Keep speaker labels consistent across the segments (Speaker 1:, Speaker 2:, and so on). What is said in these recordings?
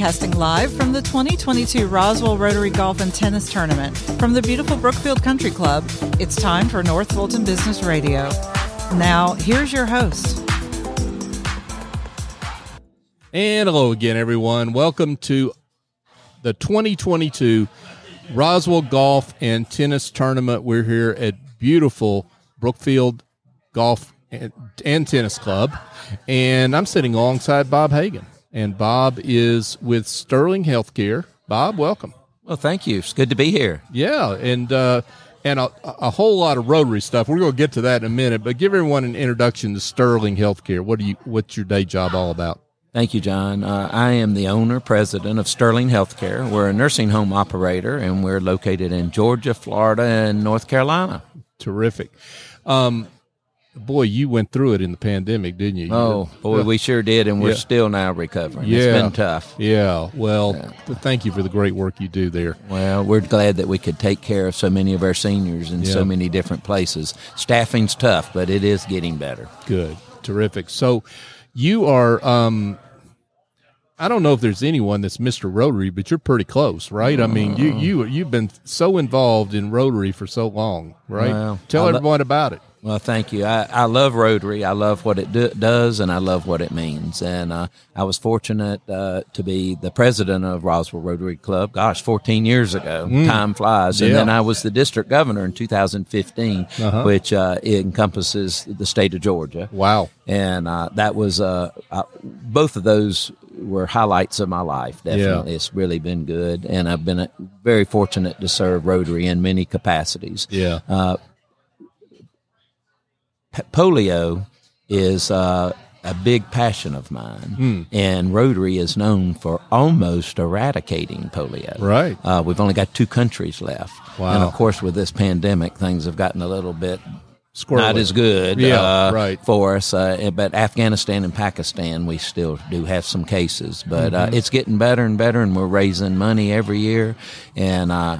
Speaker 1: Broadcasting live from the 2022 Roswell Rotary Golf and Tennis Tournament from the beautiful Brookfield Country Club, it's time for North Fulton Business Radio. Now, here's your host.
Speaker 2: And hello again, everyone. Welcome to the 2022 Roswell Golf and Tennis Tournament. We're here at beautiful Brookfield Golf and, and Tennis Club, and I'm sitting alongside Bob Hagan. And Bob is with Sterling Healthcare. Bob, welcome.
Speaker 3: Well, thank you. It's good to be here.
Speaker 2: Yeah, and uh, and a, a, whole lot of Rotary stuff. We're going to get to that in a minute, but give everyone an introduction to Sterling Healthcare. What do you? What's your day job all about?
Speaker 3: Thank you, John. Uh, I am the owner, president of Sterling Healthcare. We're a nursing home operator, and we're located in Georgia, Florida, and North Carolina.
Speaker 2: Terrific. Um, boy, you went through it in the pandemic, didn't you?
Speaker 3: Oh, boy, we sure did, and we're yeah. still now recovering. Yeah. It's been tough.
Speaker 2: Yeah. Well, yeah. thank you for the great work you do there.
Speaker 3: Well, we're glad that we could take care of so many of our seniors in yeah. so many different places. Staffing's tough, but it is getting better.
Speaker 2: Good. Terrific. So, you are um I don't know if there's anyone that's Mr. Rotary, but you're pretty close, right? I mean, you you you've been so involved in Rotary for so long, right? Well, Tell lo- everyone about it.
Speaker 3: Well, thank you. I, I love Rotary. I love what it do, does, and I love what it means. And uh, I was fortunate uh, to be the president of Roswell Rotary Club. Gosh, 14 years ago. Mm. Time flies. And then I was the district governor in 2015, uh-huh. which uh, encompasses the state of Georgia.
Speaker 2: Wow.
Speaker 3: And uh, that was uh, uh, both of those were highlights of my life. Definitely, yeah. it's really been good, and I've been very fortunate to serve Rotary in many capacities.
Speaker 2: Yeah
Speaker 3: polio is uh, a big passion of mine, mm. and Rotary is known for almost eradicating polio.
Speaker 2: Right.
Speaker 3: Uh, we've only got two countries left,
Speaker 2: wow.
Speaker 3: and of course, with this pandemic, things have gotten a little bit
Speaker 2: Squirrely.
Speaker 3: not as good
Speaker 2: yeah,
Speaker 3: uh,
Speaker 2: right.
Speaker 3: for us. Uh, but Afghanistan and Pakistan, we still do have some cases, but uh, mm-hmm. it's getting better and better, and we're raising money every year, and uh,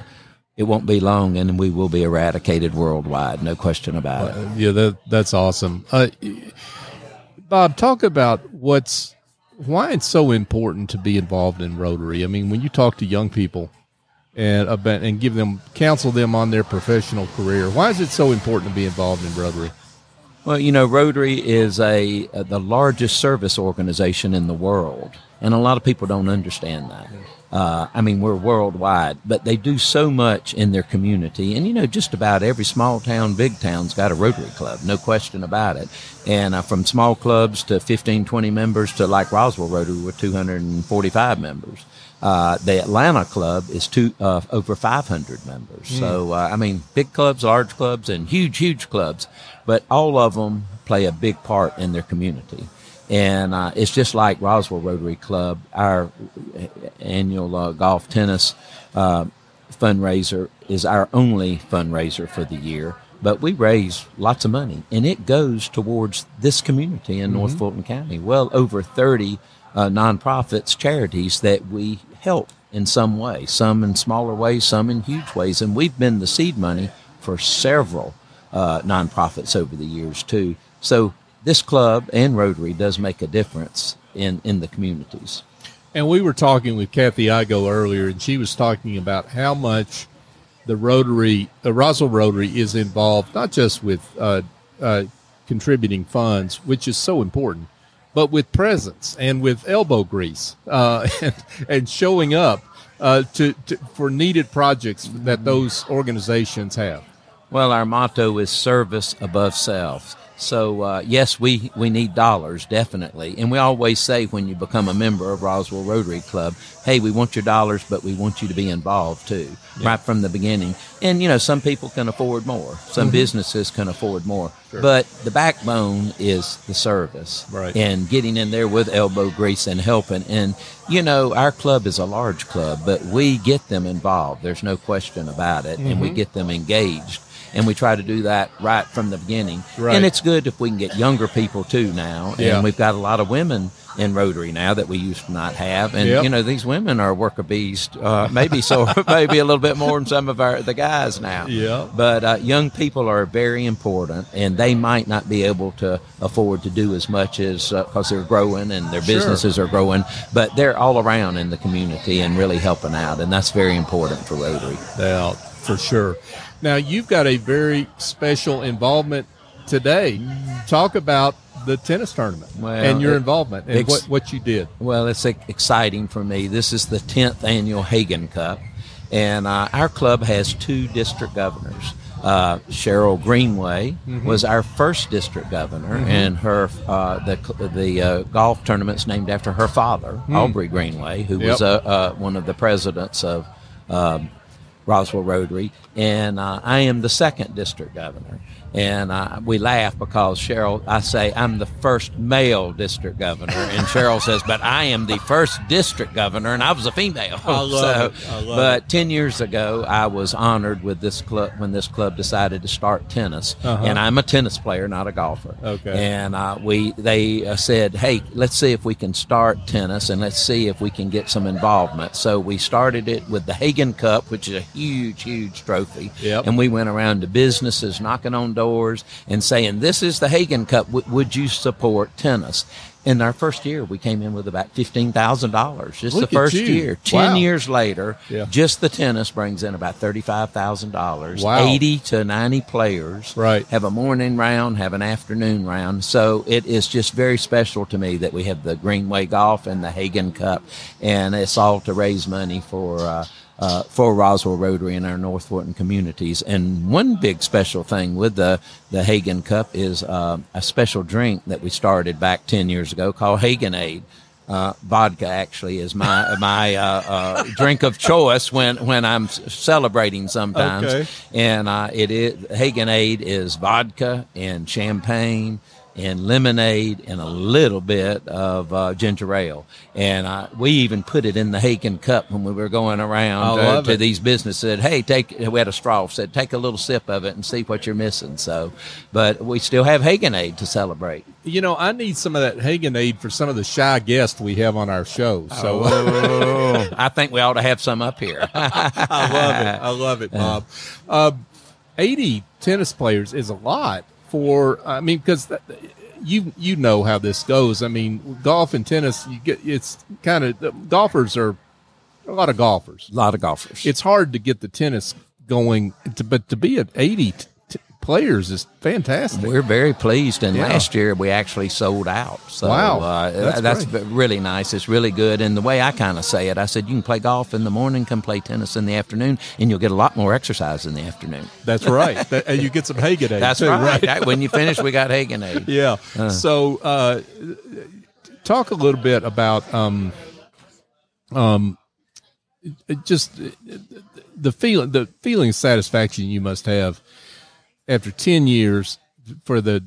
Speaker 3: it won't be long and we will be eradicated worldwide. No question about it.
Speaker 2: Yeah, that, that's awesome. Uh, Bob, talk about what's why it's so important to be involved in Rotary. I mean, when you talk to young people and about, and give them counsel them on their professional career, why is it so important to be involved in Rotary?
Speaker 3: Well, you know, Rotary is a, a the largest service organization in the world, and a lot of people don't understand that. Uh, I mean, we're worldwide, but they do so much in their community. And, you know, just about every small town, big town's got a Rotary Club, no question about it. And uh, from small clubs to 15, 20 members to like Roswell Rotary with 245 members. Uh, the Atlanta club is two, uh, over 500 members. Mm. So, uh, I mean, big clubs, large clubs, and huge, huge clubs, but all of them play a big part in their community. And uh, it's just like Roswell Rotary Club, our annual uh, golf tennis uh, fundraiser is our only fundraiser for the year. But we raise lots of money, and it goes towards this community in mm-hmm. North Fulton County. Well over 30 uh, nonprofits, charities that we help in some way, some in smaller ways, some in huge ways. And we've been the seed money for several uh, nonprofits over the years, too. So this club and Rotary does make a difference in, in the communities.
Speaker 2: And we were talking with Kathy Igo earlier, and she was talking about how much the Rotary, the Roswell Rotary, is involved not just with uh, uh, contributing funds, which is so important, but with presence and with elbow grease uh, and, and showing up uh, to, to, for needed projects that those organizations have.
Speaker 3: Well, our motto is service above self. So uh, yes, we we need dollars definitely, and we always say when you become a member of Roswell Rotary Club, hey, we want your dollars, but we want you to be involved too, yeah. right from the beginning. And you know, some people can afford more, some mm-hmm. businesses can afford more, sure. but the backbone is the service,
Speaker 2: right?
Speaker 3: And getting in there with elbow grease and helping. And you know, our club is a large club, but we get them involved. There's no question about it, mm-hmm. and we mm-hmm. get them engaged and we try to do that right from the beginning.
Speaker 2: Right.
Speaker 3: And it's good if we can get younger people too now.
Speaker 2: Yeah.
Speaker 3: And we've got a lot of women in Rotary now that we used to not have. And
Speaker 2: Yep.
Speaker 3: you know, these women are worker bees, uh, maybe so, maybe a little bit more than some of our the guys now.
Speaker 2: Yeah.
Speaker 3: But uh, young people are very important, and they might not be able to afford to do as much as because they're growing and their
Speaker 2: Sure.
Speaker 3: businesses are growing. But they're all around in the community and really helping out, and that's very important for Rotary.
Speaker 2: Yeah, for sure. Now you've got a very special involvement today. Talk about the tennis tournament
Speaker 3: Well,
Speaker 2: and your
Speaker 3: it-
Speaker 2: involvement and what, what you did.
Speaker 3: Well, it's exciting for me. This is the 10th annual Hagan Cup, and uh, our club has two district governors. Uh, Cheryl Greenway was our first district governor, and her uh, the the uh, golf tournament's named after her father, Aubrey Greenway, who was
Speaker 2: Yep.
Speaker 3: uh, uh, one of the presidents of um, Roswell Rotary, and uh, I am the second district governor. And uh, we laugh because Cheryl, I say I'm the first male district governor, and Cheryl says, "But I am the first district governor, and I was a female."
Speaker 2: I love it. I love
Speaker 3: but ten years ago, I was honored with this club when this club decided to start tennis,
Speaker 2: Uh-huh.
Speaker 3: and I'm a tennis player, not a golfer.
Speaker 2: Okay.
Speaker 3: And uh, we they uh, said, "Hey, let's see if we can start tennis, and let's see if we can get some involvement." So we started it with the Hagan Cup, which is a huge, huge trophy.
Speaker 2: Yep.
Speaker 3: And we went around to businesses, knocking on doors, and saying, "This is the Hagan Cup. W- would you support tennis?" In our first year, we came in with about fifteen thousand dollars. Just
Speaker 2: Look
Speaker 3: the first year. Ten
Speaker 2: Wow.
Speaker 3: years later,
Speaker 2: Yeah.
Speaker 3: just the tennis brings in about thirty-five thousand dollars.
Speaker 2: Wow.
Speaker 3: Eighty to ninety players
Speaker 2: Right.
Speaker 3: have a morning round, have an afternoon round. So it is just very special to me that we have the Greenway Golf and the Hagan Cup, and it's all to raise money for. Uh, uh, for Roswell Rotary in our North Fulton communities, and one big special thing with the the Hagan Cup is uh, a special drink that we started back ten years ago called Haganade. Uh, vodka actually is my my uh, uh, drink of choice when when I'm celebrating sometimes.
Speaker 2: Okay.
Speaker 3: And uh, it is Haganade is vodka and champagne and lemonade and a little bit of uh, ginger ale. And uh, we even put it in the Hagan cup when we were going around uh, to
Speaker 2: it.
Speaker 3: these businesses. Said, "Hey, take." We had a straw. Said, "Take a little sip of it and see what you're missing." So, but we still have Haganade to celebrate.
Speaker 2: You know, I need some of that Haganade for some of the shy guests we have on our show. So
Speaker 3: Oh. I think we ought to have some up here.
Speaker 2: I love it. I love it, Bob. Uh, 80 tennis players is a lot for, I mean, because you you know how this goes. I mean, golf and tennis, you get it's kind of golfers are a lot of golfers.
Speaker 3: a lot of golfers.
Speaker 2: It's hard to get the tennis going, to, but to be at 80 t- t- players is fantastic.
Speaker 3: We're very pleased, and
Speaker 2: Yeah.
Speaker 3: last year we actually sold out. So
Speaker 2: Wow.
Speaker 3: uh,
Speaker 2: That's
Speaker 3: that's, really nice. It's really good. And the way I kind of say it, I said you can play golf in the morning, come play tennis in the afternoon, and you'll get a lot more exercise in the afternoon.
Speaker 2: That's right. That- and you get some Haganade.
Speaker 3: That's
Speaker 2: too,
Speaker 3: right. That- When you finish, we got Haganade.
Speaker 2: Yeah. so, uh, talk a little bit about um, um, just the feeling, the feeling of satisfaction you must have after ten years for the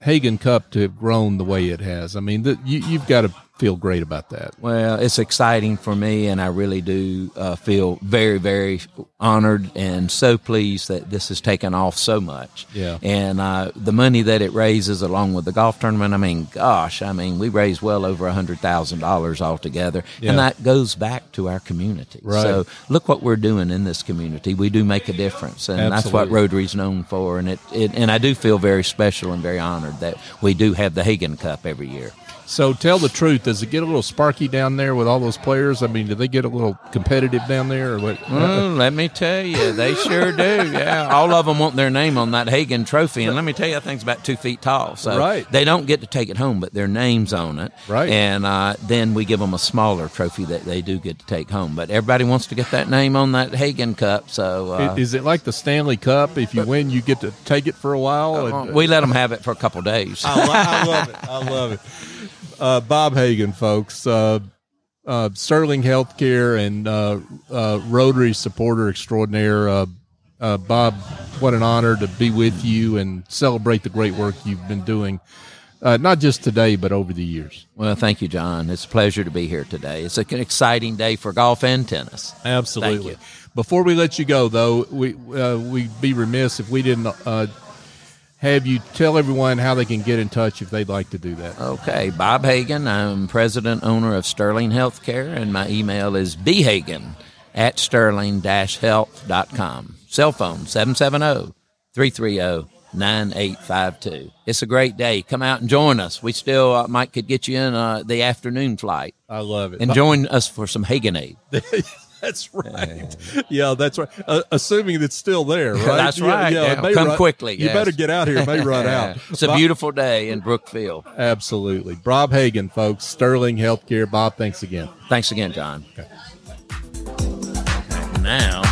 Speaker 2: Hagan Cup to have grown the way it has. I mean, the, you, you've got to feel great about that.
Speaker 3: Well, it's exciting for me, and I really do uh, feel very, very honored and so pleased that this has taken off so much.
Speaker 2: Yeah.
Speaker 3: And uh, the money that it raises, along with the golf tournament, I mean, gosh, I mean, we raised well over a hundred thousand dollars altogether,
Speaker 2: Yeah.
Speaker 3: and that goes back to our community.
Speaker 2: Right.
Speaker 3: So look what we're doing in this community. We do make a difference, and that's what
Speaker 2: Absolutely.
Speaker 3: Rotary's known for. And it, it, and I do feel very special and very honored that we do have the Hagan Cup every year.
Speaker 2: So, tell the truth. Does it get a little sparky down there with all those players? I mean, do they get a little competitive down there, or what?
Speaker 3: Well, let me tell you, they sure do. Yeah, all of them want their name on that Hagan Trophy, and let me tell you, that thing's about two feet tall. So
Speaker 2: Right.
Speaker 3: they don't get to take it home, but their names on it.
Speaker 2: Right.
Speaker 3: And uh, then we give them a smaller trophy that they do get to take home. But everybody wants to get that name on that Hagan Cup. So uh,
Speaker 2: Is it like the Stanley Cup? If you win, you get to take it for a while. and-
Speaker 3: we let them have it for a couple days.
Speaker 2: I, lo- I love it. I love it. Uh, Bob Hagan, folks, uh, uh, Sterling Healthcare and uh, uh, Rotary supporter extraordinaire. Uh, uh, Bob, what an honor to be with you and celebrate the great work you've been doing uh, not just today, but over the years.
Speaker 3: Well, thank you, John. It's a pleasure to be here today. It's an exciting day for golf and tennis.
Speaker 2: Absolutely. Before we let you go, though, we uh, we'd be remiss if we didn't uh, have you tell everyone how they can get in touch if they'd like to do that.
Speaker 3: Okay, Bob Hagan. I'm president owner of Sterling Healthcare, and my email is bhagan at sterling-health.com. Cell phone 770 330 9852. It's a great day. Come out and join us. We still uh, might could get you in uh, the afternoon flight.
Speaker 2: I love it.
Speaker 3: And join us for some Haganade.
Speaker 2: That's right. Yeah, that's right. Uh, assuming it's still there, right?
Speaker 3: That's right.
Speaker 2: Yeah,
Speaker 3: Yeah,
Speaker 2: it may
Speaker 3: come
Speaker 2: run-
Speaker 3: quickly,
Speaker 2: You
Speaker 3: yes.
Speaker 2: better get out here. It may run out.
Speaker 3: It's a
Speaker 2: Bob-
Speaker 3: beautiful day in Brookfield.
Speaker 2: Absolutely. Bob Hagan, folks, Sterling Healthcare. Bob, thanks again.
Speaker 3: Thanks again, John. Now,